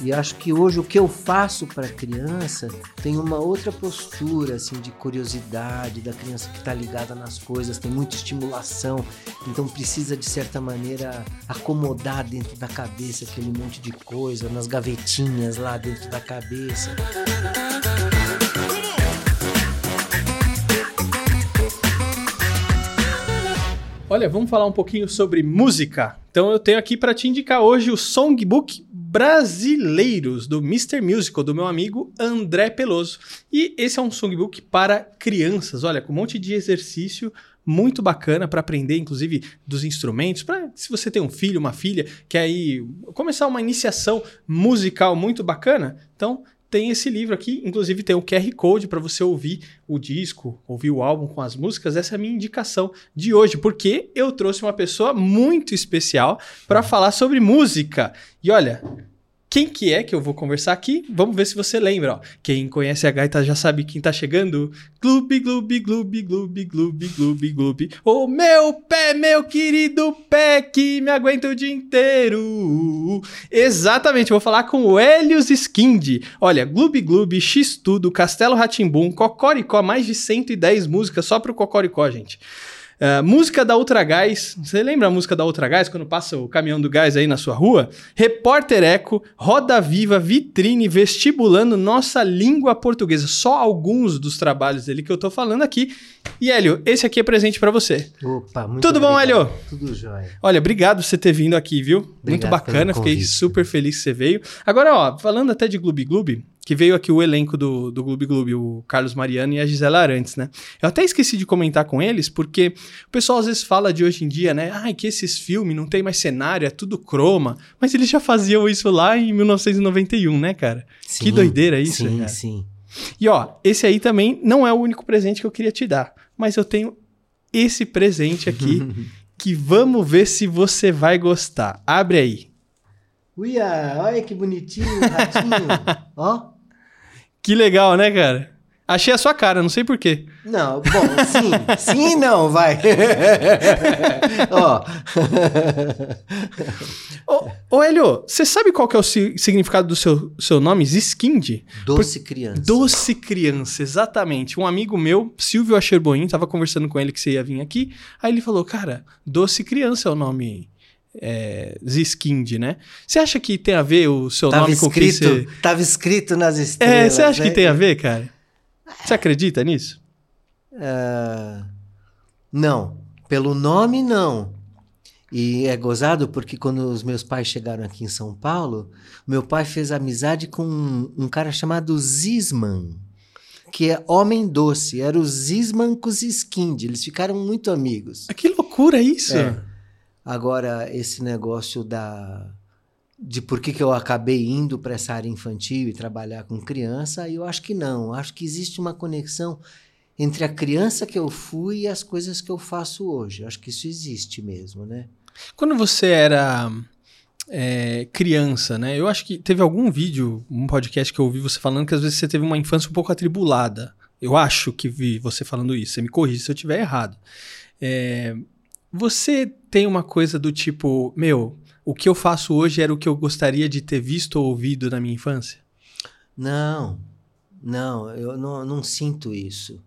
E acho que hoje o que eu faço para a criança tem uma outra postura, assim, de curiosidade da criança que está ligada nas coisas, tem muita estimulação, então precisa de certa maneira acomodar dentro da cabeça aquele monte de coisa, nas gavetinhas lá dentro da cabeça. Olha, vamos falar um pouquinho sobre música. Então eu tenho aqui para te indicar hoje o Songbook Brasileiros do Mr. Musical, do meu amigo André Peloso. E esse é um songbook para crianças, olha, com um monte de exercício muito bacana para aprender, inclusive, dos instrumentos. Para se você tem um filho, uma filha, quer aí começar uma iniciação musical muito bacana, então tem esse livro aqui, inclusive tem o QR Code para você ouvir o disco, ouvir o álbum com as músicas. Essa é a minha indicação de hoje, porque eu trouxe uma pessoa muito especial para falar sobre música. E olha, quem que é que eu vou conversar aqui? Vamos ver se você lembra. Ó. Quem conhece a gaita já sabe quem tá chegando. Gloob, gloob, gloob, gloob, gloob, gloob, gloob. O meu pé, meu querido pé, que me aguenta o dia inteiro. Exatamente, vou falar com o Helios Skind. Olha, Gloob, gloob, X-Tudo, Castelo Ratimbum, Cocoricó, mais de 110 músicas só pro Cocoricó, gente. Uh, música da Ultra Gás. Você lembra a música da Ultra Gás quando passa o caminhão do gás aí na sua rua? Repórter Eco, Roda Viva, Vitrine, Vestibulando Nossa Língua Portuguesa. Só alguns dos trabalhos dele que eu tô falando aqui. E Hélio, esse aqui é presente para você. Opa, muito Tudo obrigado. bom, Hélio? Tudo jóia. Olha, obrigado por você ter vindo aqui, viu? Obrigado muito bacana, fiquei super feliz que você veio. Agora, ó, falando até de Gloob Gloob, que veio aqui o elenco do, do Gloob Gloob, o Carlos Mariano e a Gisela Arantes, né? Eu até esqueci de comentar com eles, porque o pessoal às vezes fala de hoje em dia, né? Ai, que esses filmes não tem mais cenário, é tudo croma. Mas eles já faziam isso lá em 1991, né, cara? que Sim, doideira isso, Sim, cara. sim. E ó, esse aí também não é o único presente que eu queria te dar, mas eu tenho esse presente aqui que vamos ver se você vai gostar. Abre aí. Uia, olha que bonitinho, ratinho. Ó. Que legal, né, cara? Achei a sua cara, não sei porquê. Não, bom, sim. Sim e não, vai. Ó. Ô, ô Helio, você sabe qual que é o si- significado do seu, seu nome? Ziskind? Doce criança. Doce criança, exatamente. Um amigo meu, Silvio Acherboim, tava conversando com ele que você ia vir aqui. Aí ele falou, cara, doce criança é o nome é, Ziskind, né? Você acha que tem a ver o seu Tava nome com quem escrito, você... tava escrito nas estrelas. É, você acha né? que tem a ver, cara? Você acredita nisso? Ah, não, pelo nome não. E é gozado porque quando os meus pais chegaram aqui em São Paulo, meu pai fez amizade com um, um cara chamado Zisman, que é homem doce. Era o Zisman com o Ziskind. Eles ficaram muito amigos. Ah, Que loucura isso! É. Agora, esse negócio da de por que, que eu acabei indo para essa área infantil e trabalhar com criança, eu acho que não. Acho que existe uma conexão entre a criança que eu fui e as coisas que eu faço hoje. Acho que isso existe mesmo, né? Quando você era é, criança, né? Eu acho que teve algum vídeo, um podcast que eu ouvi você falando que às vezes você teve uma infância um pouco atribulada. Eu acho que vi você falando isso. Você me corrige se eu estiver errado. É, você tem uma coisa do tipo, meu, o que eu faço hoje era o que eu gostaria de ter visto ou ouvido na minha infância? Não, não, eu não, não sinto isso.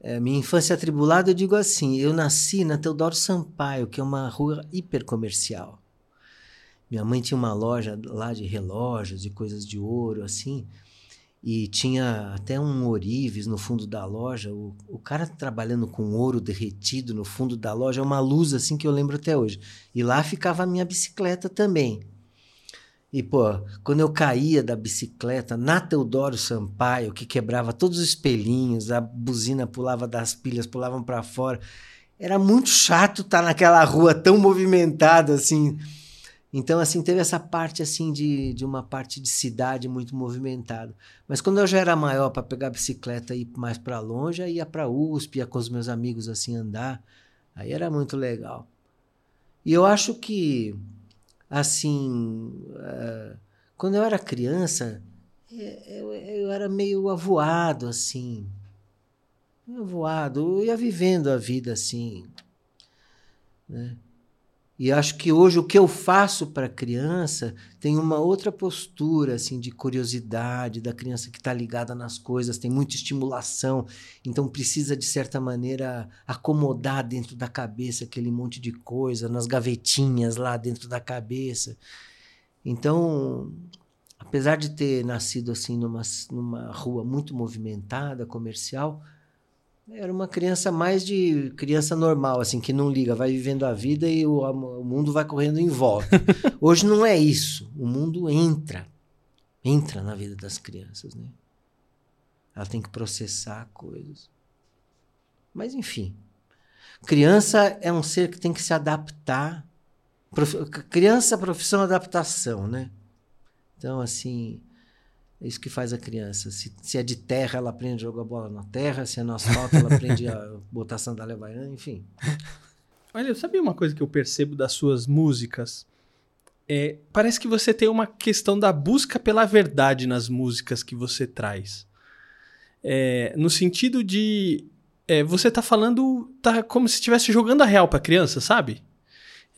É, minha infância atribulada, eu digo assim, eu nasci na Teodoro Sampaio, que é uma rua hipercomercial. Minha mãe tinha uma loja lá de relógios e coisas de ouro, assim, e tinha até um orives no fundo da loja. O, o cara trabalhando com ouro derretido no fundo da loja, é uma luz assim que eu lembro até hoje. E lá ficava a minha bicicleta também. E, pô, quando eu caía da bicicleta na Teodoro Sampaio, que quebrava todos os espelhinhos, a buzina pulava das pilhas, pulavam para fora. Era muito chato estar naquela rua tão movimentada assim. Então, assim, teve essa parte assim de, de uma parte de cidade muito movimentada. Mas quando eu já era maior para pegar a bicicleta e ir mais para longe, aí ia para USP, ia com os meus amigos assim andar. Aí era muito legal. E eu acho que assim, uh, quando eu era criança, eu, eu, era meio avoado, assim. Avoado. Eu ia vivendo a vida assim. Né? E acho que hoje o que eu faço para a criança tem uma outra postura assim de curiosidade da criança que está ligada nas coisas, tem muita estimulação, então precisa de certa maneira acomodar dentro da cabeça aquele monte de coisa, nas gavetinhas lá dentro da cabeça. Então, apesar de ter nascido assim numa, numa rua muito movimentada, comercial, era uma criança mais de criança normal, assim, que não liga, vai vivendo a vida e o, o mundo vai correndo em volta. Hoje não é isso. O mundo entra, entra na vida das crianças, né? Ela tem que processar coisas. Mas enfim, criança é um ser que tem que se adaptar. Prof... Criança, profissão, adaptação, né? Então, assim, é isso que faz a criança. Se, se, é de terra, ela aprende a jogar bola na terra. Se é no asfalto, ela aprende a botar sandália baiana, enfim. Olha, sabe uma coisa que eu percebo das suas músicas? É, parece que você tem uma questão da busca pela verdade nas músicas que você traz. É, no sentido de. É, você tá falando. tá como se estivesse jogando a real pra criança, sabe?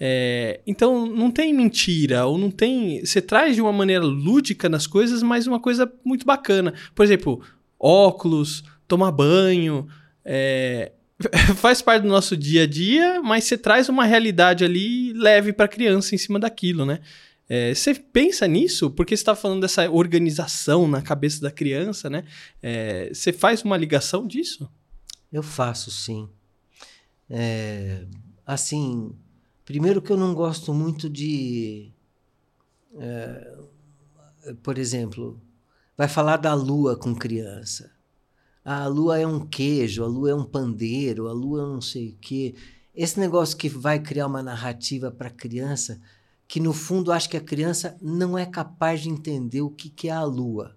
É, então não tem mentira, ou não tem. Você traz de uma maneira lúdica nas coisas, mas uma coisa muito bacana. Por exemplo, óculos, tomar banho. É, faz parte do nosso dia a dia, mas você traz uma realidade ali leve para a criança em cima daquilo, né? É, você pensa nisso? Porque você está falando dessa organização na cabeça da criança, né? É, você faz uma ligação disso? Eu faço, sim. É, assim, Primeiro que eu não gosto muito de. É, por exemplo, vai falar da lua com criança. Ah, a lua é um queijo, a lua é um pandeiro, a lua é não sei o quê. Esse negócio que vai criar uma narrativa para a criança, que no fundo acho que a criança não é capaz de entender o que, que é a lua.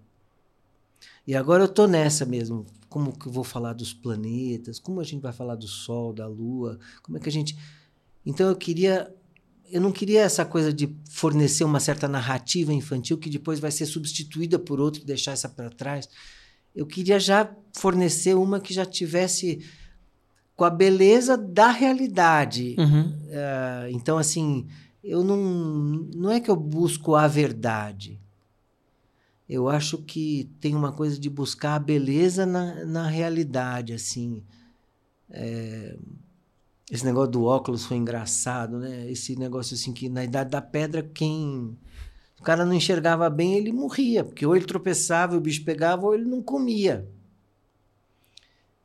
E agora eu estou nessa mesmo. Como que eu vou falar dos planetas? Como a gente vai falar do Sol, da Lua? Como é que a gente então eu queria eu não queria essa coisa de fornecer uma certa narrativa infantil que depois vai ser substituída por outra e deixar essa para trás. Eu queria já fornecer uma que já tivesse com a beleza da realidade. Uhum. Uh, então, assim, eu não. Não é que eu busco a verdade. Eu acho que tem uma coisa de buscar a beleza na, na realidade, assim. É, esse negócio do óculos foi engraçado, né? Esse negócio assim que na idade da pedra, quem. O cara não enxergava bem, ele morria, porque ou ele tropeçava, o bicho pegava, ou ele não comia.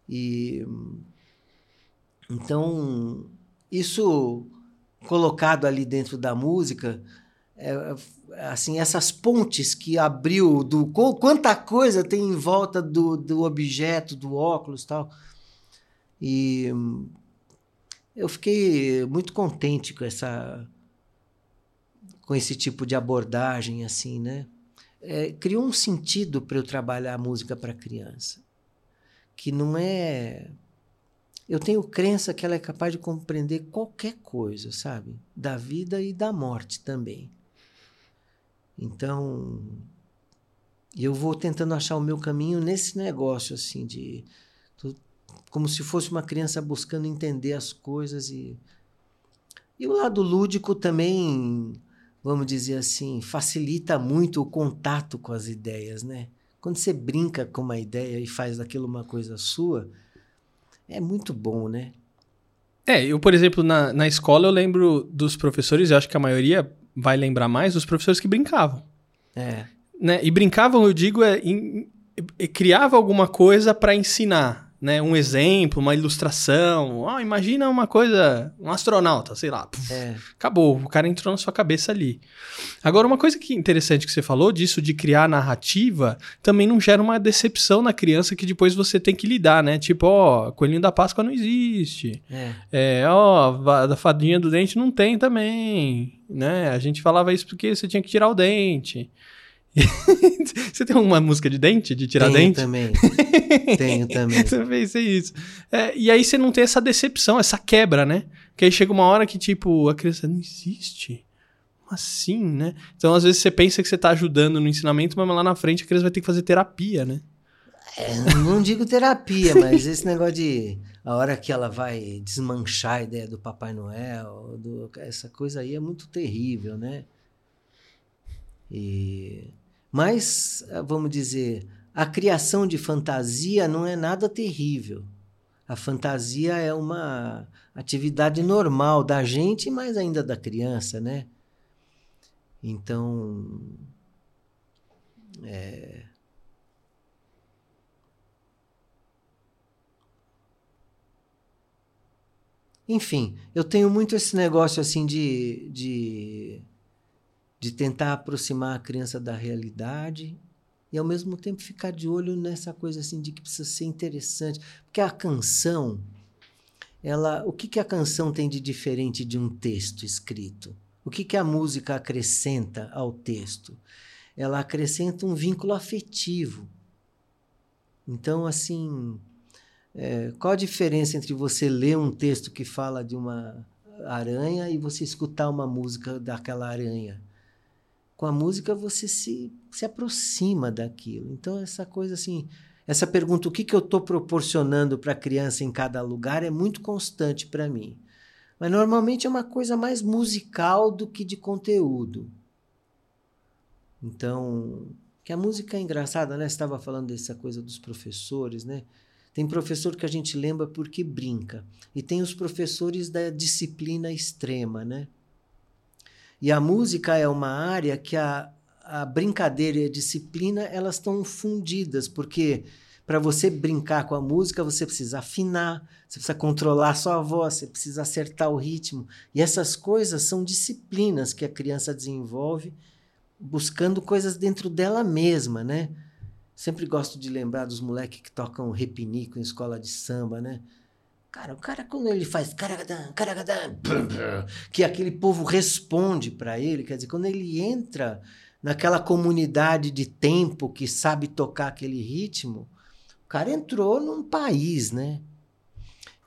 E. Então, isso colocado ali dentro da música, é, assim, essas pontes que abriu do quanta coisa tem em volta do, do objeto, do óculos tal. E eu fiquei muito contente com essa com esse tipo de abordagem assim, né? É, criou um sentido para eu trabalhar a música para criança, que não é eu tenho crença que ela é capaz de compreender qualquer coisa, sabe? Da vida e da morte também. Então, eu vou tentando achar o meu caminho nesse negócio assim de como se fosse uma criança buscando entender as coisas e e o lado lúdico também, vamos dizer assim, facilita muito o contato com as ideias, né? Quando você brinca com uma ideia e faz daquilo uma coisa sua, é muito bom, né? É, eu, por exemplo, na, na escola eu lembro dos professores, eu acho que a maioria vai lembrar mais, dos professores que brincavam. É. Né? E brincavam, eu digo, é, em, é criava alguma coisa para ensinar né, um exemplo, uma ilustração. Oh, imagina uma coisa, um astronauta, sei lá. Puf, é. Acabou, o cara entrou na sua cabeça ali. Agora, uma coisa que interessante que você falou disso de criar narrativa também não gera uma decepção na criança que depois você tem que lidar, né? Tipo, ó, coelhinho da Páscoa não existe. É. é ó, da fadinha do dente não tem também, né? A gente falava isso porque você tinha que tirar o dente. você tem uma música de dente, de tirar Tenho dente? também. Tenho também. você fez isso. É, e aí você não tem essa decepção, essa quebra, né? Que aí chega uma hora que, tipo, a criança não existe. Assim, né? Então, às vezes, você pensa que você tá ajudando no ensinamento, mas lá na frente a criança vai ter que fazer terapia, né? É, não digo terapia, mas esse negócio de a hora que ela vai desmanchar a ideia do Papai Noel, do, essa coisa aí é muito terrível, né? E, mas, vamos dizer, a criação de fantasia não é nada terrível. A fantasia é uma atividade normal da gente, mas ainda da criança, né? Então, é, Enfim, eu tenho muito esse negócio assim de, de, de tentar aproximar a criança da realidade e ao mesmo tempo ficar de olho nessa coisa assim de que precisa ser interessante, porque a canção, ela, o que que a canção tem de diferente de um texto escrito? O que que a música acrescenta ao texto? Ela acrescenta um vínculo afetivo. Então, assim, é, qual a diferença entre você ler um texto que fala de uma aranha e você escutar uma música daquela aranha? Com a música você se, se aproxima daquilo. Então, essa coisa assim, essa pergunta, o que, que eu estou proporcionando para a criança em cada lugar, é muito constante para mim. Mas normalmente é uma coisa mais musical do que de conteúdo. Então, que a música é engraçada, né? Você estava falando dessa coisa dos professores, né? Tem professor que a gente lembra porque brinca. E tem os professores da disciplina extrema, né? E a música é uma área que a, a brincadeira e a disciplina elas estão fundidas, porque para você brincar com a música, você precisa afinar, você precisa controlar a sua voz, você precisa acertar o ritmo. E essas coisas são disciplinas que a criança desenvolve buscando coisas dentro dela mesma, né? Sempre gosto de lembrar dos moleques que tocam repinico em escola de samba, né? Cara, o cara, quando ele faz caragadã, caragadã, que aquele povo responde para ele, quer dizer, quando ele entra naquela comunidade de tempo que sabe tocar aquele ritmo, o cara entrou num país, né?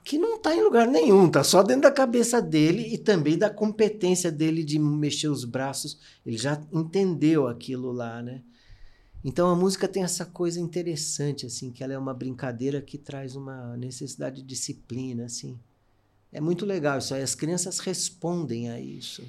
Que não está em lugar nenhum, tá só dentro da cabeça dele e também da competência dele de mexer os braços. Ele já entendeu aquilo lá, né? Então a música tem essa coisa interessante, assim, que ela é uma brincadeira que traz uma necessidade de disciplina, assim. É muito legal isso aí, as crianças respondem a isso. Né?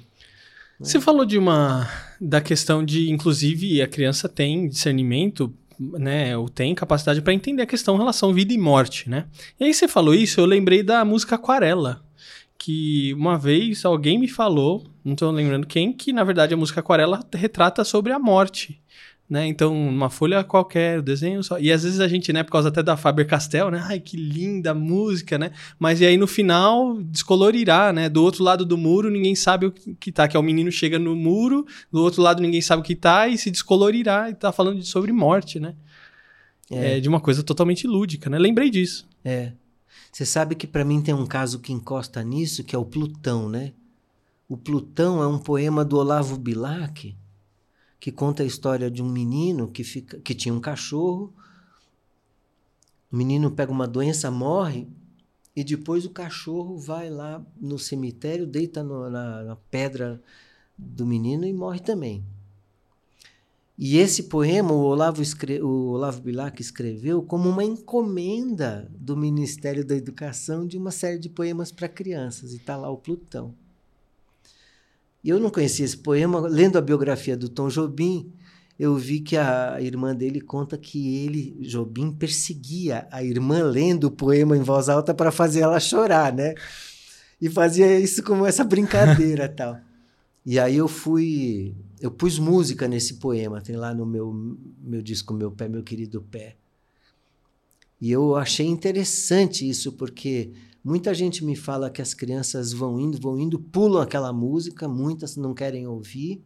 Você falou de uma da questão de, inclusive, a criança tem discernimento, né, ou tem capacidade para entender a questão relação vida e morte, né? E aí você falou isso, eu lembrei da música Aquarela, que uma vez alguém me falou, não estou lembrando quem, que na verdade a música Aquarela retrata sobre a morte né? Então, uma folha qualquer, o desenho só. E às vezes a gente, né, por causa até da Faber Castell, né? Ai, que linda música, né? Mas e aí no final descolorirá, né? Do outro lado do muro ninguém sabe o que tá, que é o menino chega no muro, do outro lado ninguém sabe o que tá e se descolorirá e tá falando de, sobre morte, né? É. é de uma coisa totalmente lúdica, né? Lembrei disso. É. Você sabe que para mim tem um caso que encosta nisso, que é o Plutão, né? O Plutão é um poema do Olavo Bilac, que conta a história de um menino que, fica, que tinha um cachorro. O menino pega uma doença, morre, e depois o cachorro vai lá no cemitério, deita no, na, na pedra do menino e morre também. E esse poema o Olavo, escre o Olavo Bilac escreveu como uma encomenda do Ministério da Educação de uma série de poemas para crianças. E está lá o Plutão. E eu não conhecia esse poema. Lendo a biografia do Tom Jobim, eu vi que a irmã dele conta que ele, Jobim, perseguia a irmã lendo o poema em voz alta para fazer ela chorar, né? E fazia isso como essa brincadeira tal. E aí eu fui, eu pus música nesse poema, tem lá no meu meu disco Meu Pé, Meu Querido Pé. E eu achei interessante isso porque Muita gente me fala que as crianças vão indo, vão indo, pulam aquela música, muitas não querem ouvir.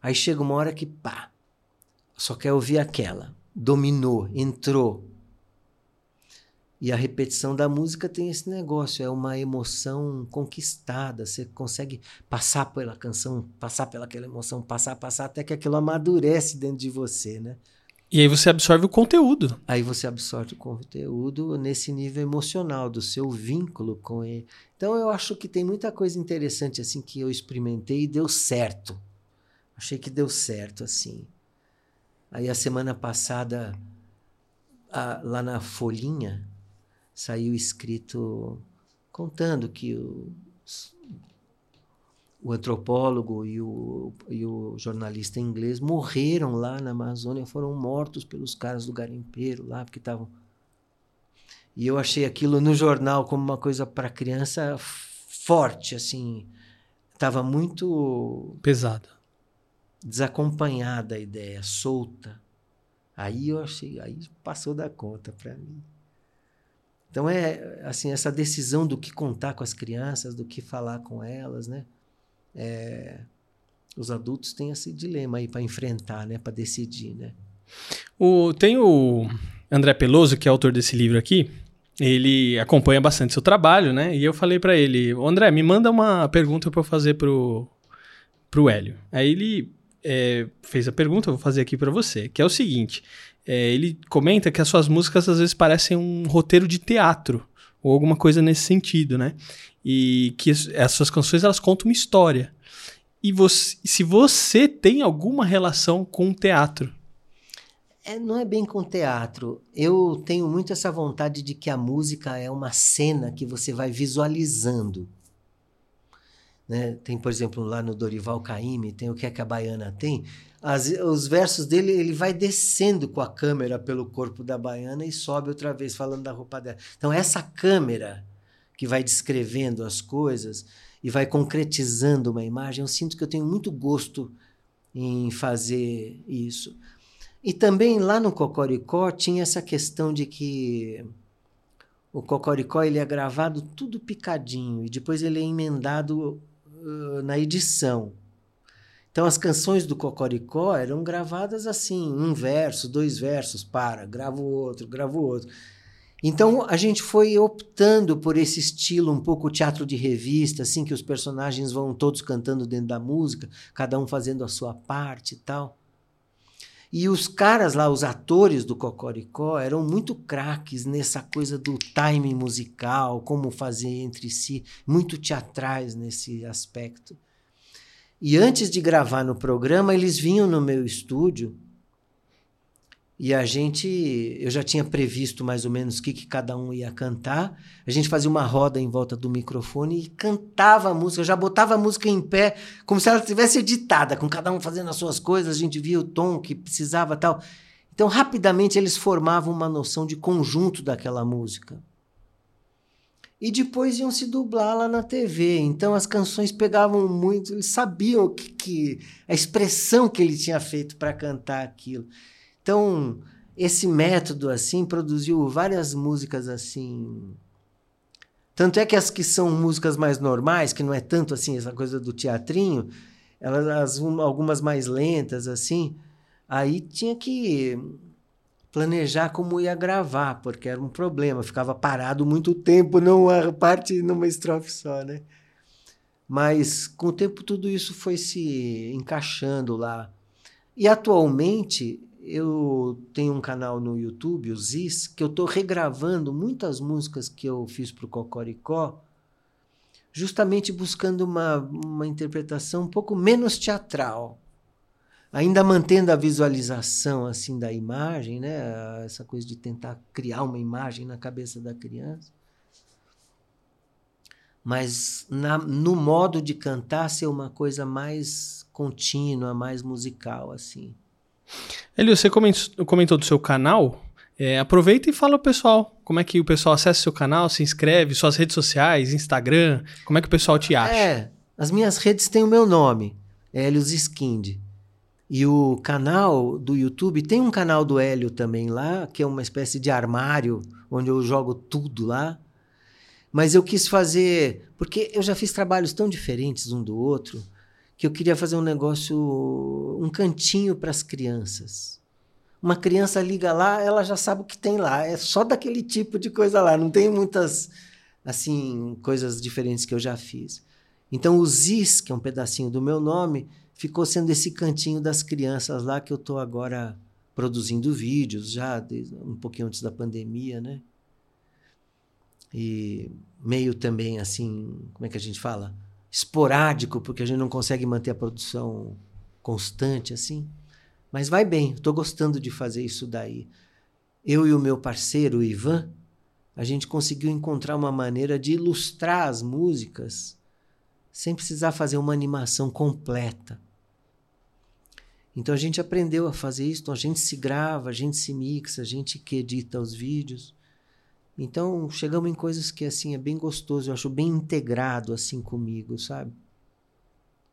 Aí chega uma hora que pá, só quer ouvir aquela. Dominou, entrou. E a repetição da música tem esse negócio, é uma emoção conquistada. Você consegue passar pela canção, passar pelaquela emoção, passar, passar, até que aquilo amadurece dentro de você, né? E aí você absorve o conteúdo. Aí você absorve o conteúdo nesse nível emocional do seu vínculo com ele. Então eu acho que tem muita coisa interessante assim que eu experimentei e deu certo. Achei que deu certo assim. Aí a semana passada a, lá na Folhinha saiu escrito contando que o, o antropólogo e o, e o jornalista inglês morreram lá na Amazônia, foram mortos pelos caras do garimpeiro lá, porque estavam. E eu achei aquilo no jornal como uma coisa para criança forte, assim. Estava muito. Pesada. Desacompanhada a ideia, solta. Aí eu achei, aí passou da conta para mim. Então é assim essa decisão do que contar com as crianças, do que falar com elas, né? É, os adultos têm esse dilema aí para enfrentar, né? Para decidir, né? O, tem o André Peloso, que é autor desse livro aqui. Ele acompanha bastante seu trabalho, né? E eu falei para ele, André, me manda uma pergunta para eu fazer pro pro Hélio. Aí ele é, fez a pergunta, eu vou fazer aqui para você, que é o seguinte: é, ele comenta que as suas músicas às vezes parecem um roteiro de teatro ou alguma coisa nesse sentido, né? E que as suas canções elas contam uma história. E você, se você tem alguma relação com teatro? É, não é bem com teatro. Eu tenho muito essa vontade de que a música é uma cena que você vai visualizando. Né? Tem, por exemplo, lá no Dorival Caymmi, tem o que é que a baiana tem. As, os versos dele, ele vai descendo com a câmera pelo corpo da baiana e sobe outra vez falando da roupa dela. Então, essa câmera que vai descrevendo as coisas e vai concretizando uma imagem, eu sinto que eu tenho muito gosto em fazer isso. E também lá no Cocoricó tinha essa questão de que o Cocoricó ele é gravado tudo picadinho e depois ele é emendado na edição. Então as canções do Cocoricó eram gravadas assim, um verso, dois versos, para, gravo outro, gravo outro. Então a gente foi optando por esse estilo um pouco teatro de revista, assim que os personagens vão todos cantando dentro da música, cada um fazendo a sua parte e tal. E os caras lá, os atores do Cocoricó, eram muito craques nessa coisa do timing musical, como fazer entre si, muito teatrais nesse aspecto. E antes de gravar no programa, eles vinham no meu estúdio e a gente, eu já tinha previsto mais ou menos o que, que cada um ia cantar. A gente fazia uma roda em volta do microfone e cantava a música. Eu já botava a música em pé, como se ela estivesse editada, com cada um fazendo as suas coisas. A gente via o tom que precisava tal. Então, rapidamente, eles formavam uma noção de conjunto daquela música. E depois iam se dublar lá na TV. Então, as canções pegavam muito. Eles sabiam que, que a expressão que ele tinha feito para cantar aquilo. Então, esse método assim produziu várias músicas assim. Tanto é que as que são músicas mais normais, que não é tanto assim essa coisa do teatrinho, elas as, algumas mais lentas assim, aí tinha que planejar como ia gravar, porque era um problema, ficava parado muito tempo numa parte numa estrofe só, né? Mas com o tempo tudo isso foi se encaixando lá. E atualmente eu tenho um canal no YouTube, o Ziz, que eu estou regravando muitas músicas que eu fiz para o Cocoricó, justamente buscando uma, uma interpretação um pouco menos teatral. Ainda mantendo a visualização assim da imagem, né? essa coisa de tentar criar uma imagem na cabeça da criança. Mas na, no modo de cantar ser uma coisa mais contínua, mais musical, assim. Elio, você comentou, do seu canal. É, aproveita e fala pro pessoal como é que o pessoal acessa o seu canal, se inscreve, suas redes sociais, Instagram, como é que o pessoal te acha? É, as minhas redes têm o meu nome, Helios Skind. E o canal do YouTube, tem um canal do Hélio também lá, que é uma espécie de armário, onde eu jogo tudo lá. Mas eu quis fazer, porque eu já fiz trabalhos tão diferentes um do outro, que eu queria fazer um negócio, um cantinho para as crianças. Uma criança liga lá, ela já sabe o que tem lá, é só daquele tipo de coisa lá, não tem muitas assim coisas diferentes que eu já fiz. Então o Ziz, que é um pedacinho do meu nome, ficou sendo esse cantinho das crianças lá que eu estou agora produzindo vídeos já um pouquinho antes da pandemia, né? E meio também assim, como é que a gente fala? Esporádico, porque a gente não consegue manter a produção constante assim. Mas vai bem, estou gostando de fazer isso daí. Eu e o meu parceiro, o Ivan, a gente conseguiu encontrar uma maneira de ilustrar as músicas sem precisar fazer uma animação completa. Então a gente aprendeu a fazer isso, então a gente se grava, a gente se mixa, a gente que edita os vídeos. Então chegamos em coisas que assim é bem gostoso, eu acho bem integrado assim comigo, sabe?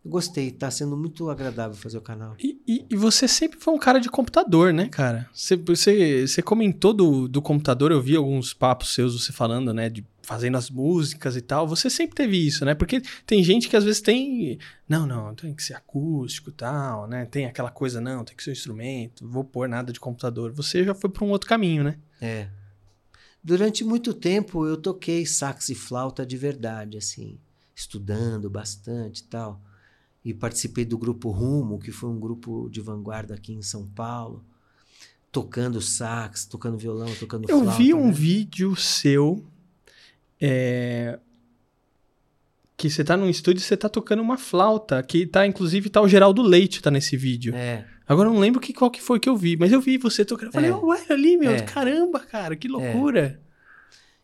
Gostei, tá sendo muito agradável fazer o canal. E, e, e, você sempre foi um cara de computador, né, cara? Você, você, você comentou do, do computador, eu vi alguns papos seus você falando, né, de fazendo as músicas e tal. Você sempre teve isso, né? Porque tem gente que às vezes tem. Não, não, tem que ser acústico e tal, né? Tem aquela coisa, não, tem que ser um instrumento, vou pôr nada de computador. Você já foi para um outro caminho, né? É. Durante muito tempo eu toquei sax e flauta de verdade, assim, estudando bastante e tal e participei do grupo Rumo, que foi um grupo de vanguarda aqui em São Paulo, tocando sax, tocando violão, tocando Eu flauta, vi um né? vídeo seu é, que você tá num estúdio e você tá tocando uma flauta, que tá inclusive tá o Geraldo Leite tá nesse vídeo. É. Agora eu não lembro que, qual que foi que eu vi, mas eu vi você tocando. Eu falei, É. olha ali, meu, É. caramba, cara, que loucura.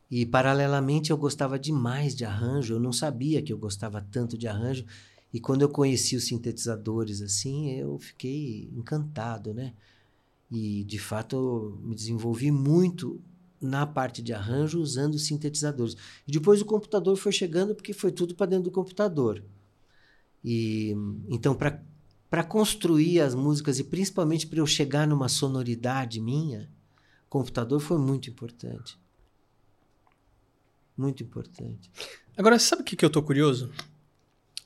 E paralelamente eu gostava demais de arranjo, eu não sabia que eu gostava tanto de arranjo. E quando eu conheci os sintetizadores assim, eu fiquei encantado, né? E de fato eu me desenvolvi muito na parte de arranjo usando os sintetizadores. E depois o computador foi chegando porque foi tudo para dentro do computador. E então para para construir as músicas e principalmente para eu chegar numa sonoridade minha, o computador foi muito importante. Muito importante. Agora, sabe o que, que eu tô curioso?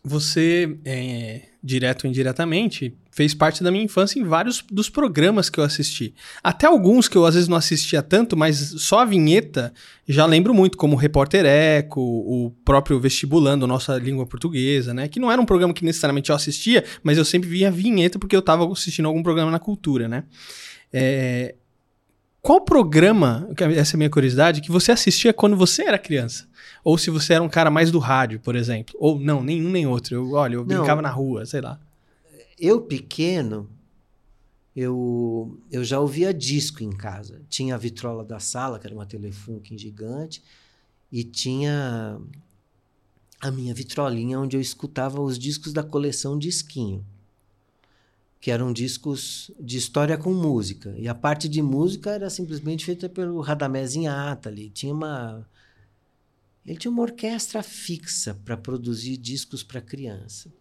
Você, é, direto ou indiretamente, fez parte da minha infância em vários dos programas que eu assisti. Até alguns que eu às vezes não assistia tanto, mas só a vinheta já lembro muito, como o Repórter Eco, o próprio Vestibulando, Nossa Língua Portuguesa, né? Que não era um programa que necessariamente eu assistia, mas eu sempre via a vinheta porque eu estava assistindo algum programa na cultura, né? É, Qual programa, essa é a minha curiosidade, que você assistia quando você era criança? Ou se você era um cara mais do rádio, por exemplo. Ou não, nenhum nem outro. Eu, olha, eu Não. brincava na rua, sei lá. Eu pequeno, eu, eu já ouvia disco em casa. Tinha a vitrola da sala, que era uma Telefunken gigante, e tinha a minha vitrolinha onde eu escutava os discos da coleção Disquinho, que eram discos de história com música. E a parte de música era simplesmente feita pelo Radamés Inhata ali. Tinha uma ele tinha uma orquestra fixa para produzir discos para criança.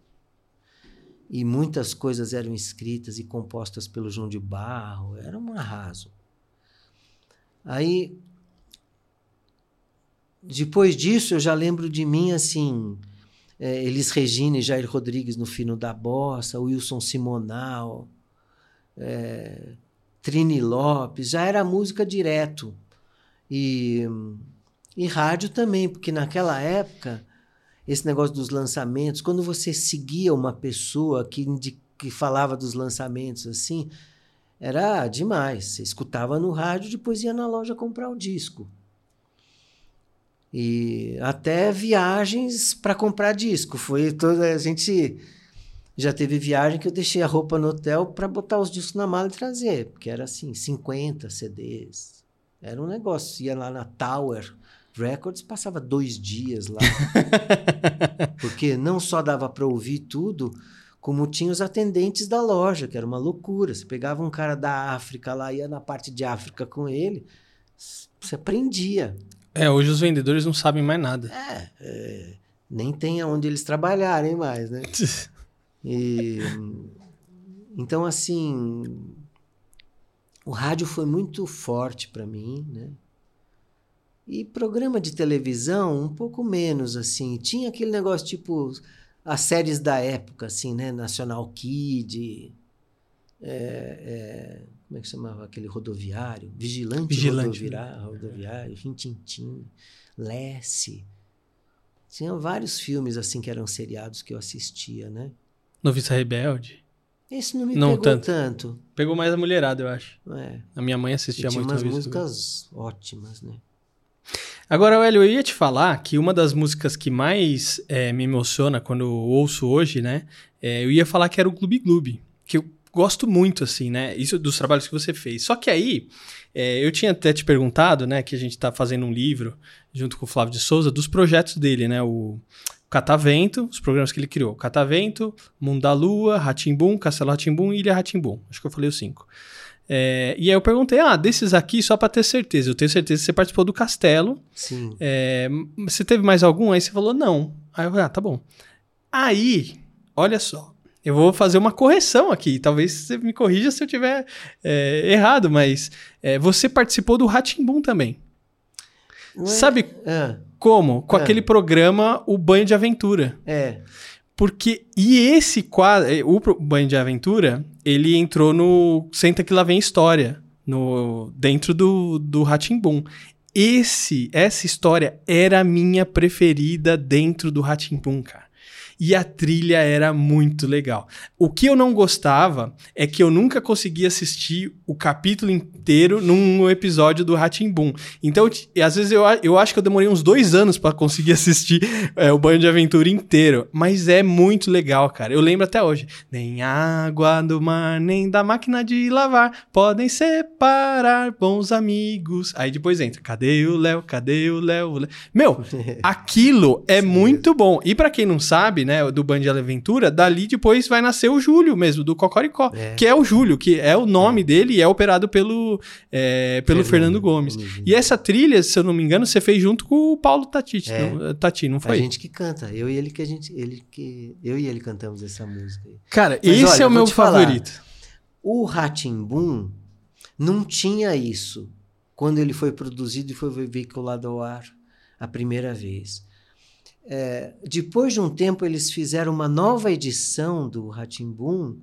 E muitas coisas eram escritas e compostas pelo João de Barro, era um arraso. Aí, depois disso, eu já lembro de mim assim, é, Elis Regina e Jair Rodrigues no Fino da Bossa, Wilson Simonal, é, Trini Lopes, já era música direto. E, e rádio também, porque naquela época esse negócio dos lançamentos, quando você seguia uma pessoa que, que falava dos lançamentos assim, era demais. Você escutava no rádio, depois ia na loja comprar o disco. E até viagens para comprar disco. Foi toda a gente já teve viagem que eu deixei a roupa no hotel para botar os discos na mala e trazer, porque era assim, 50 CDs. Era um negócio, ia lá na Tower Records, passava dois dias lá. Porque não só dava para ouvir tudo, como tinha os atendentes da loja, que era uma loucura. Você pegava um cara da África lá, ia na parte de África com ele, você aprendia. É, hoje os vendedores não sabem mais nada. É, é, nem tem aonde eles trabalharem mais, né? E, então, assim, o rádio foi muito forte para mim, né? E programa de televisão, um pouco menos, assim. Tinha aquele negócio tipo as séries da época, assim, né? National Kid, é, é, como é que chamava aquele rodoviário? Vigilante, Vigilante, rodoviário, rodoviário Rintintim, Lesse. Tinha vários filmes, assim, que eram seriados que eu assistia, né? Noviça Rebelde. Esse não me Não pegou tanto. tanto. Pegou mais a mulherada, eu acho. é. A minha mãe assistia tinha muito umas Noviça Rebelde. músicas ótimas, né? Agora, Hélio, eu ia te falar que uma das músicas que mais é, me emociona quando eu ouço hoje, né? é, eu ia falar que era o Gloob Gloob. Que eu gosto muito, assim, né? Isso dos trabalhos que você fez. Só que aí, é, eu tinha até te perguntado, né, que a gente tá fazendo um livro junto com o Flávio de Souza dos projetos dele, né? O Catavento, os programas que ele criou. Catavento, Mundo da Lua, Ratimbum, Castelo Ratimbum e Ilha Ratimbum. Acho que eu falei os cinco. É, e aí eu perguntei, ah, desses aqui, só para ter certeza. Eu tenho certeza que você participou do Castelo. Sim. É, você teve mais algum? Aí você falou, não. Aí eu falei, ah, tá bom. Aí, olha só. Eu vou fazer uma correção aqui. Talvez você me corrija se eu tiver é, errado, mas é, você participou do Ratimbum também. Não é- Sabe Ah, como? Com É. aquele programa O Banho de Aventura. é. Porque. E esse quadro. eh, O Banho de Aventura, ele entrou no Senta que lá vem história. No, dentro do, do Ratimbum. Esse, essa história era a minha preferida dentro do Ratimbum, cara. E a trilha era muito legal. O que eu não gostava é que eu nunca conseguia assistir o capítulo inteiro num episódio do Ratimbum. Então, às vezes eu, eu acho que eu demorei uns dois anos pra conseguir assistir é, o Banho de Aventura inteiro. Mas é muito legal, cara. Eu lembro até hoje. Nem água do mar, nem da máquina de lavar podem separar bons amigos. Aí depois entra. Cadê o Léo? Cadê o Léo? O Léo? Meu, aquilo é muito bom. E pra quem não sabe, né, do Band de Aventura, dali depois vai nascer o Júlio mesmo, do Cocoricó. É. Que é o Júlio, que é o nome dele e é operado pelo, é, pelo Fernando, Gomes. Gomes. E essa trilha, se eu não me engano, você fez junto com o Paulo Tati, É. não, Tati, não A foi? gente que canta. Eu e ele que a gente. Ele que, eu e ele cantamos essa música aí. Cara, Mas esse olha, é o meu te falar. favorito. O Ratimbum não tinha isso quando ele foi produzido e foi veiculado ao ar a primeira vez. É, depois de um tempo, eles fizeram uma nova edição do Ratimbum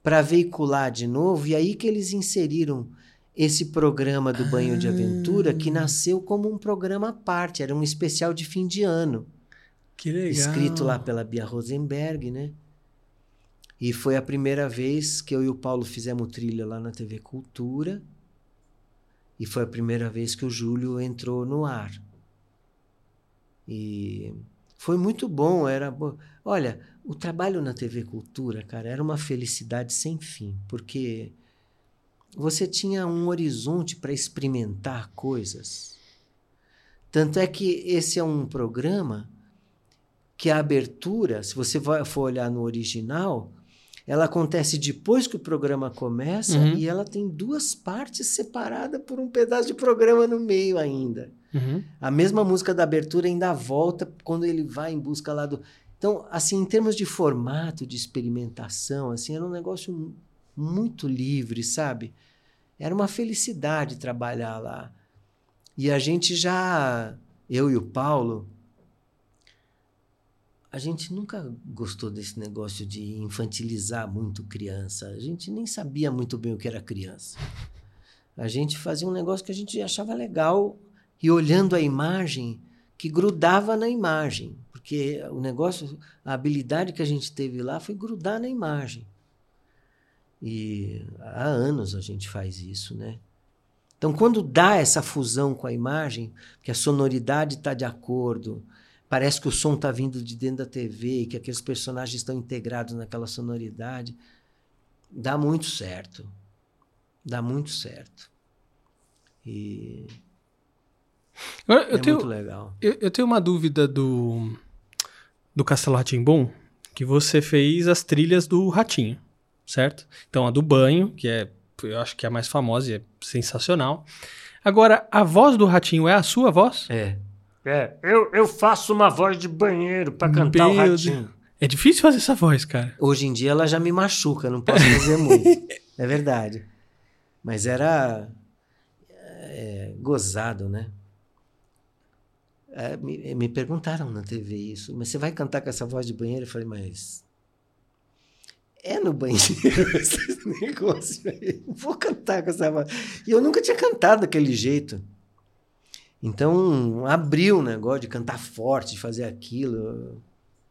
para veicular de novo, e aí que eles inseriram esse programa do Banho de Aventura, que nasceu como um programa à parte, era um especial de fim de ano Que legal. escrito lá pela Bia Rosenberg, né? E foi a primeira vez que eu e o Paulo fizemos trilha lá na TV Cultura. E foi a primeira vez que o Júlio entrou no ar. E foi muito bom, era bo- Olha, o trabalho na TV Cultura, cara, era uma felicidade sem fim, porque você tinha um horizonte para experimentar coisas. Tanto é que esse é um programa que a abertura, se você for olhar no original, ela acontece depois que o programa começa Uhum. e ela tem duas partes separadas por um pedaço de programa no meio ainda. Uhum. A mesma música da abertura ainda volta quando ele vai em busca lá do. Então, assim, em termos de formato, de experimentação, assim, era um negócio mu- muito livre, sabe? Era uma felicidade trabalhar lá. E a gente já, eu e o Paulo, a gente nunca gostou desse negócio de infantilizar muito criança. A gente nem sabia muito bem o que era criança. A gente fazia um negócio que a gente achava legal e olhando a imagem que grudava na imagem, porque o negócio, a habilidade que a gente teve lá foi grudar na imagem. E há anos a gente faz isso, né? Então, quando dá essa fusão com a imagem, que a sonoridade está de acordo, parece que o som está vindo de dentro da TV, que aqueles personagens estão integrados naquela sonoridade, dá muito certo. Dá muito certo. E Eu, é tenho, muito legal. eu, eu tenho uma dúvida do, do Castelo Ratimbum, que você fez as trilhas do Ratinho, certo? Então a do banho, que é, eu acho que é a mais famosa e é sensacional. Agora, a voz do Ratinho é a sua voz? É. É, eu, eu faço uma voz de banheiro pra cantar o Meu ratinho. É difícil fazer essa voz, cara. Hoje em dia ela já me machuca, não posso dizer muito. É verdade. Mas era é, gozado, né? É, me, me perguntaram na TV isso. Mas você vai cantar com essa voz de banheiro? Eu falei, mas. É no banheiro esse negócio. Eu Vou cantar com essa voz. E eu nunca tinha cantado daquele jeito. Então, abriu o negócio de cantar forte, de fazer aquilo.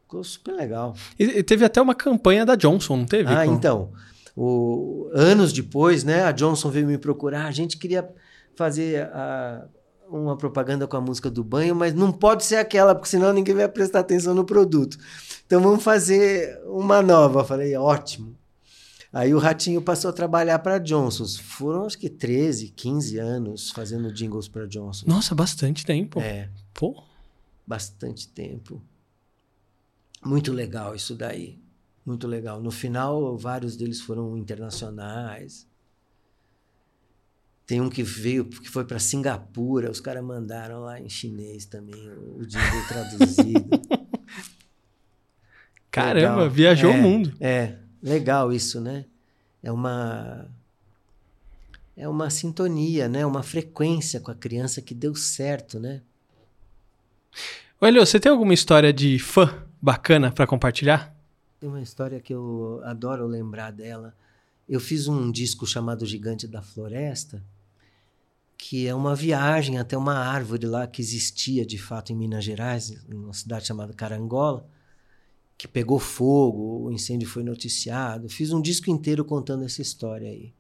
Ficou super legal. E, e teve até uma campanha da Johnson, não teve? Ah, então. O, anos depois, né, a Johnson veio me procurar. A gente queria fazer a- uma propaganda com a música do banho, mas não pode ser aquela, porque senão ninguém vai prestar atenção no produto. Então vamos fazer uma nova. Falei, ótimo. Aí o Ratinho passou a trabalhar para Johnson's. Foram acho que 13, 15 anos fazendo jingles para Johnson's. Nossa, bastante tempo. É, Pô. bastante tempo. Muito legal isso daí. Muito legal. No final, vários deles foram internacionais. Tem um que veio, que foi para Singapura, os caras mandaram lá em chinês também o jingle traduzido. Caramba, Legal. viajou É, o mundo. É, legal isso, né? É uma é uma sintonia, né? Uma frequência com a criança que deu certo, né? Olha, você tem alguma história de fã bacana pra compartilhar? Tem uma história que eu adoro lembrar dela. Eu fiz um disco chamado Gigante da Floresta, que é uma viagem até uma árvore lá que existia de fato em Minas Gerais, em uma cidade chamada Carangola, que pegou fogo, o incêndio foi noticiado. Fiz um disco inteiro contando essa história aí.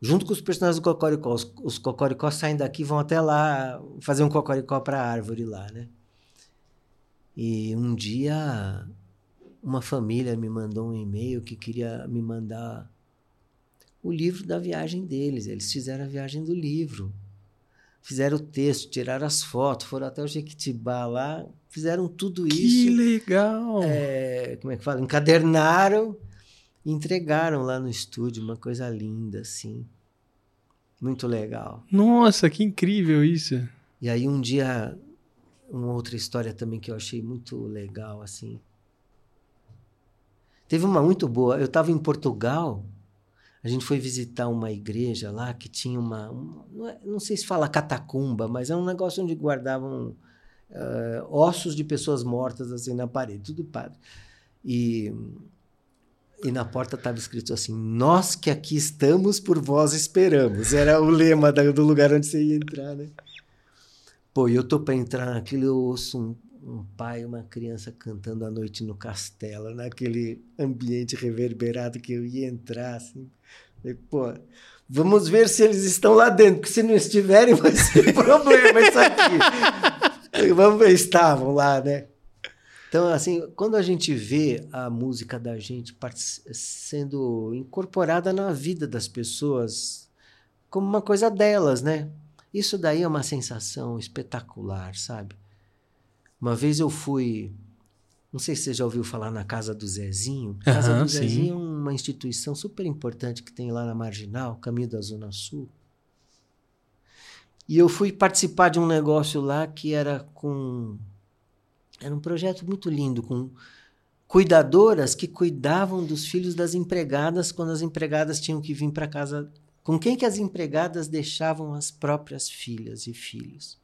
Junto com os personagens do Cocoricó. Os, os Cocoricó saem daqui vão até lá fazer um Cocoricó para a árvore lá, né? E um dia uma família me mandou um e-mail que queria me mandar o livro da viagem deles. Eles fizeram a viagem do livro. Fizeram o texto, tiraram as fotos, foram até o Jequitibá lá, fizeram tudo Que isso. legal. é, como é que fala? Encadernaram e entregaram lá no estúdio, uma coisa linda, assim. Muito legal. Nossa, que incrível isso. E aí um dia, uma outra história também que eu achei muito legal, assim. Teve uma muito boa. Eu estava em Portugal, a gente foi visitar uma igreja lá que tinha uma. um- não, é- não sei se fala catacumba, mas é um negócio onde guardavam eh, ossos de pessoas mortas assim na parede, tudo padre. E, e na porta estava escrito assim: Nós que aqui estamos, por vós esperamos. Era o lema da- do lugar onde você ia entrar, né? Pô, eu tô para entrar naquilo, eu ouço um, um pai e uma criança cantando à noite no castelo, naquele ambiente reverberado que eu ia entrar, assim. Falei, pô, vamos ver se eles estão lá dentro, porque se não estiverem vai ser problema isso aqui. Vamos ver, estavam lá, né? Então, assim, quando a gente vê a música da gente sendo incorporada na vida das pessoas como uma coisa delas, né? Isso daí é uma sensação espetacular, sabe? Uma vez eu fui. Não sei se você já ouviu falar na Casa do Zezinho. Casa Aham, do sim. Zezinho é uma instituição super importante que tem lá na Marginal, caminho da Zona Sul. E eu fui participar de um negócio lá que era com. Era um projeto muito lindo, com cuidadoras que cuidavam dos filhos das empregadas quando as empregadas tinham que vir para casa. Com quem que as empregadas deixavam as próprias filhas e filhos?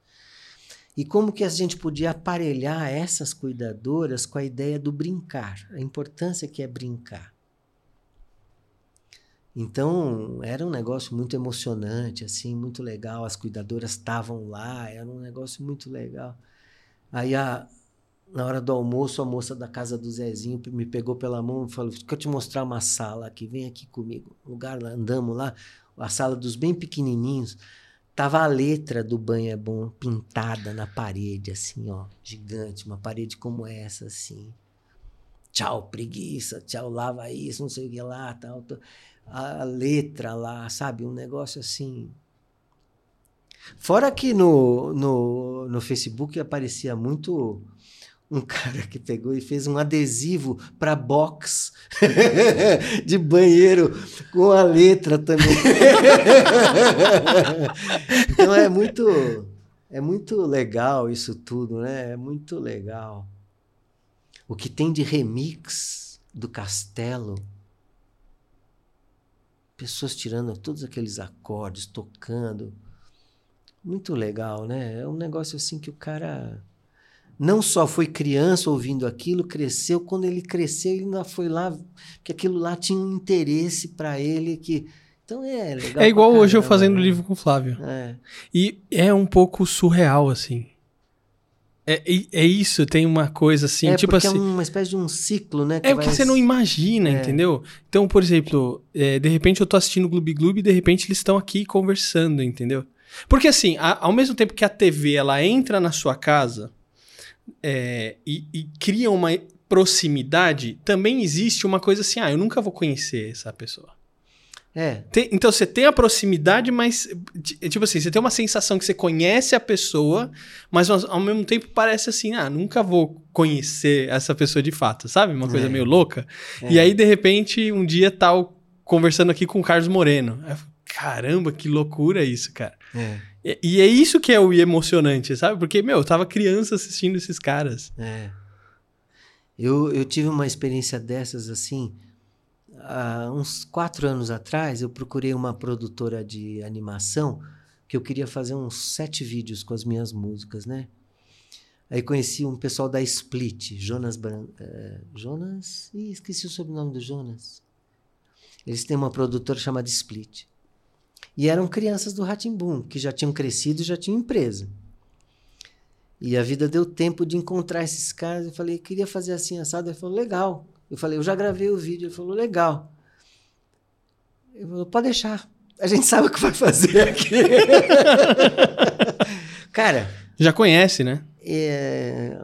E como que a gente podia aparelhar essas cuidadoras com a ideia do brincar, a importância que é brincar. Então, era um negócio muito emocionante, assim, muito legal. As cuidadoras estavam lá, era um negócio muito legal. Aí, a, na hora do almoço, a moça da casa do Zezinho me pegou pela mão e falou: eu te mostrar uma sala aqui, vem aqui comigo. Lugar lá, andamos lá, a sala dos bem pequenininhos. Tava a letra do Banho é Bom pintada na parede, assim, ó, gigante, uma parede como essa, assim. Tchau, preguiça, tchau, lava isso, não sei o que lá, tal. tal. A letra lá, sabe? Um negócio assim. Fora que no, no, no Facebook aparecia muito um cara que pegou e fez um adesivo para box de banheiro com a letra também. então é muito é muito legal isso tudo, né? É muito legal. O que tem de remix do Castelo, pessoas tirando todos aqueles acordes, tocando. Muito legal, né? É um negócio assim que o cara não só foi criança ouvindo aquilo, cresceu. Quando ele cresceu, ele ainda foi lá, porque aquilo lá tinha um interesse para ele que. Então é legal. É igual pra hoje eu caramba, fazendo né? livro com o Flávio. É. E é um pouco surreal, assim. É, é- é isso, tem uma coisa assim, é tipo porque assim. é uma espécie de um ciclo, né? que É porque vai- você não imagina, É. entendeu? Então, por exemplo, é, de repente eu tô assistindo o Gloob Gloob e de repente eles estão aqui conversando, entendeu? Porque assim, a- ao mesmo tempo que a TV ela entra na sua casa é, e, e cria uma proximidade, também existe uma coisa assim, ah, eu nunca vou conhecer essa pessoa. É, Tem- então você tem a proximidade, mas ti- tipo assim, você tem uma sensação que você conhece a pessoa, mas ao, mesmo tempo parece assim, ah, nunca vou conhecer essa pessoa de fato, sabe? Uma coisa É. meio louca. É. E aí de repente um dia tal conversando aqui com o Carlos Moreno. Aí Caramba, que loucura isso, cara. é, E, é isso que é o emocionante, sabe? Porque, meu, eu tava criança assistindo esses caras. é. Eu, eu tive uma experiência dessas assim. Há uns quatro anos atrás, eu procurei uma produtora de animação que eu queria fazer uns sete vídeos com as minhas músicas, né? Aí conheci um pessoal da Split, Jonas Bran... eh, Jonas... Ih, esqueci o sobrenome do Jonas. Eles têm uma produtora chamada Split. E eram crianças do Ratimbum, que já tinham crescido e já tinham empresa. E a vida deu tempo de encontrar esses caras. Eu falei, queria fazer assim, assado. Ele falou, legal. Eu falei, eu já gravei o vídeo. Ele falou, legal. Ele falou, pode deixar. A gente sabe o que vai fazer aqui. Cara, Já conhece, né? é,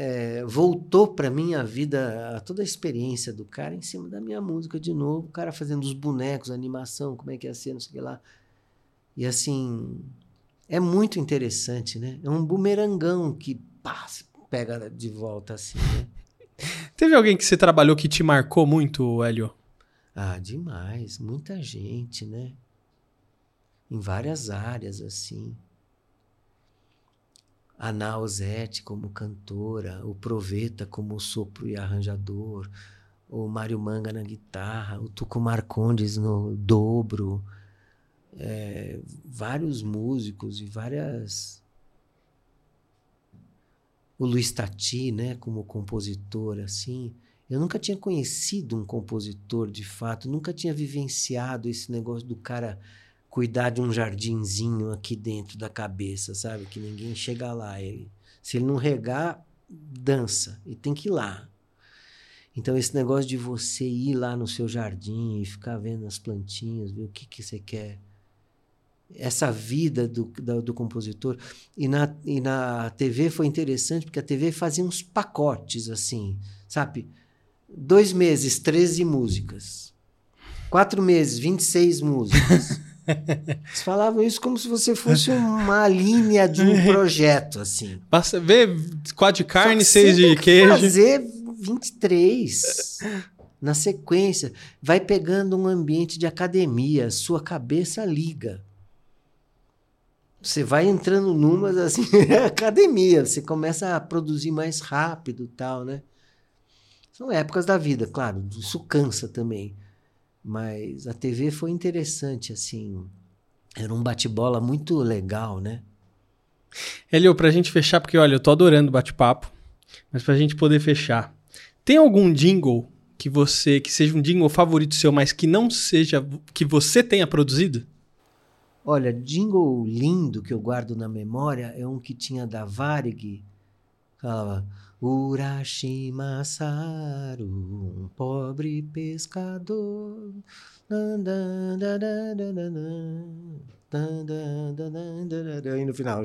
é, voltou para mim a vida, a toda a experiência do cara em cima da minha música de novo. O cara fazendo os bonecos, a animação, como é que ia ser, não sei o que lá. E assim, é muito interessante, né? É um bumerangão que pá, se pega de volta assim, né? Teve alguém que você trabalhou que te marcou muito, Hélio? Ah, demais. Muita gente, né? Em várias áreas, assim. A Nausete como cantora, o Proveta como sopro e arranjador, o Mário Manga na guitarra, o Tuco Marcondes no dobro, é, vários músicos e várias... O Luiz Tati, né, como compositor, assim... Eu nunca tinha conhecido um compositor de fato, nunca tinha vivenciado esse negócio do cara cuidar de um jardinzinho aqui dentro da cabeça, sabe? Que ninguém chega lá. Ele, se ele não regar, dança e tem que ir lá. Então, esse negócio de você ir lá no seu jardim e ficar vendo as plantinhas, ver o que, que você quer. Essa vida do, da- do compositor. E na, e na TV foi interessante, porque a TV fazia uns pacotes assim, sabe? Dois meses, 13 músicas. Quatro meses, 26 músicas. Eles falavam isso como se você fosse uma linha de um projeto, assim. Basta ver quatro de carne, seis de que queijo. fazer 23 na sequência. Vai pegando um ambiente de academia, sua cabeça liga. Você vai entrando numas assim, é academia, você começa a produzir mais rápido tal, né? São épocas da vida, claro, isso cansa também. Mas a TV foi interessante, assim. Era um bate-bola muito legal, né? Hélio, pra gente fechar, porque olha, eu tô adorando o bate-papo, mas pra gente poder fechar, tem algum jingle que você, que seja um jingle favorito seu, mas que não seja, que você tenha produzido? Olha, jingle lindo que eu guardo na memória é um que tinha da Varig. Falava Urashima Saru, um pobre pescador. E no final,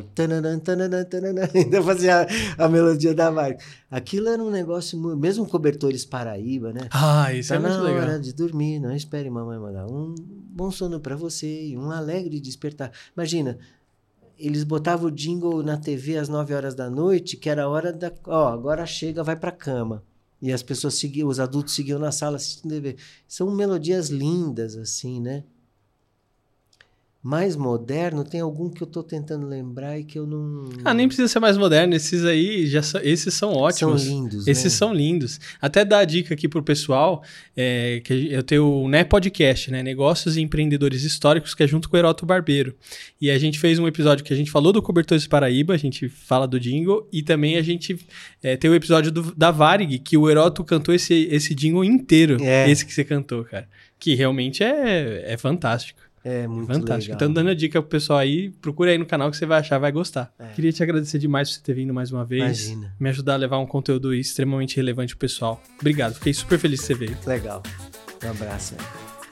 ainda fazia a, a melodia da Varig. Aquilo era um negócio, mesmo cobertores Paraíba, né? Ah, isso Tá é muito na legal. hora de dormir, não espere mamãe mandar. Um bom sono para você e um alegre despertar. Imagina, eles botavam o jingle na TV às 9 horas da noite, que era a hora da. Ó, agora chega, vai pra cama. E as pessoas seguiam, os adultos seguiam na sala assistindo TV. São melodias lindas, assim, né? Mais moderno, tem algum que eu tô tentando lembrar e que eu não. Ah, nem precisa ser mais moderno, esses aí, já são, esses são ótimos. São lindos. Esses né? são lindos. Até dar a dica aqui pro pessoal, é, que eu tenho o né, podcast, né? Negócios e Empreendedores Históricos, que é junto com o Heroto Barbeiro. E a gente fez um episódio que a gente falou do Cobertores Paraíba, a gente fala do jingle, e também a gente é, tem o episódio do- da Varig, que o Heroto cantou esse, esse jingle inteiro, É. esse que você cantou, cara. Que realmente é, é fantástico. É muito Fantástico. legal. Então, dando a dica pro pessoal aí, procura aí no canal que você vai achar, vai gostar. É. Queria te agradecer demais por você ter vindo mais uma vez. Imagina. Me ajudar a levar um conteúdo extremamente relevante pro pessoal. Obrigado, fiquei super feliz que você veio. Legal. Um abraço.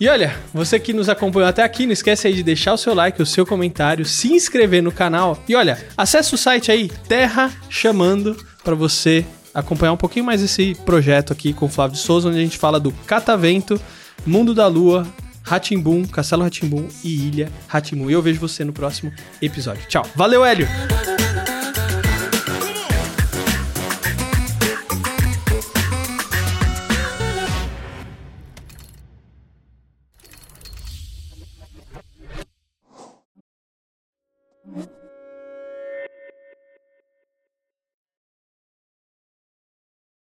E olha, você que nos acompanhou até aqui, não esquece aí de deixar o seu like, o seu comentário, se inscrever no canal. E olha, acesse o site aí, Terra Chamando, para você acompanhar um pouquinho mais esse projeto aqui com o Flávio de Souza, onde a gente fala do Catavento, Mundo da Lua, Ratimbum, Castelo Ratimbum e Ilha Ratimbum. E eu vejo você no próximo episódio. Tchau. Valeu, Hélio!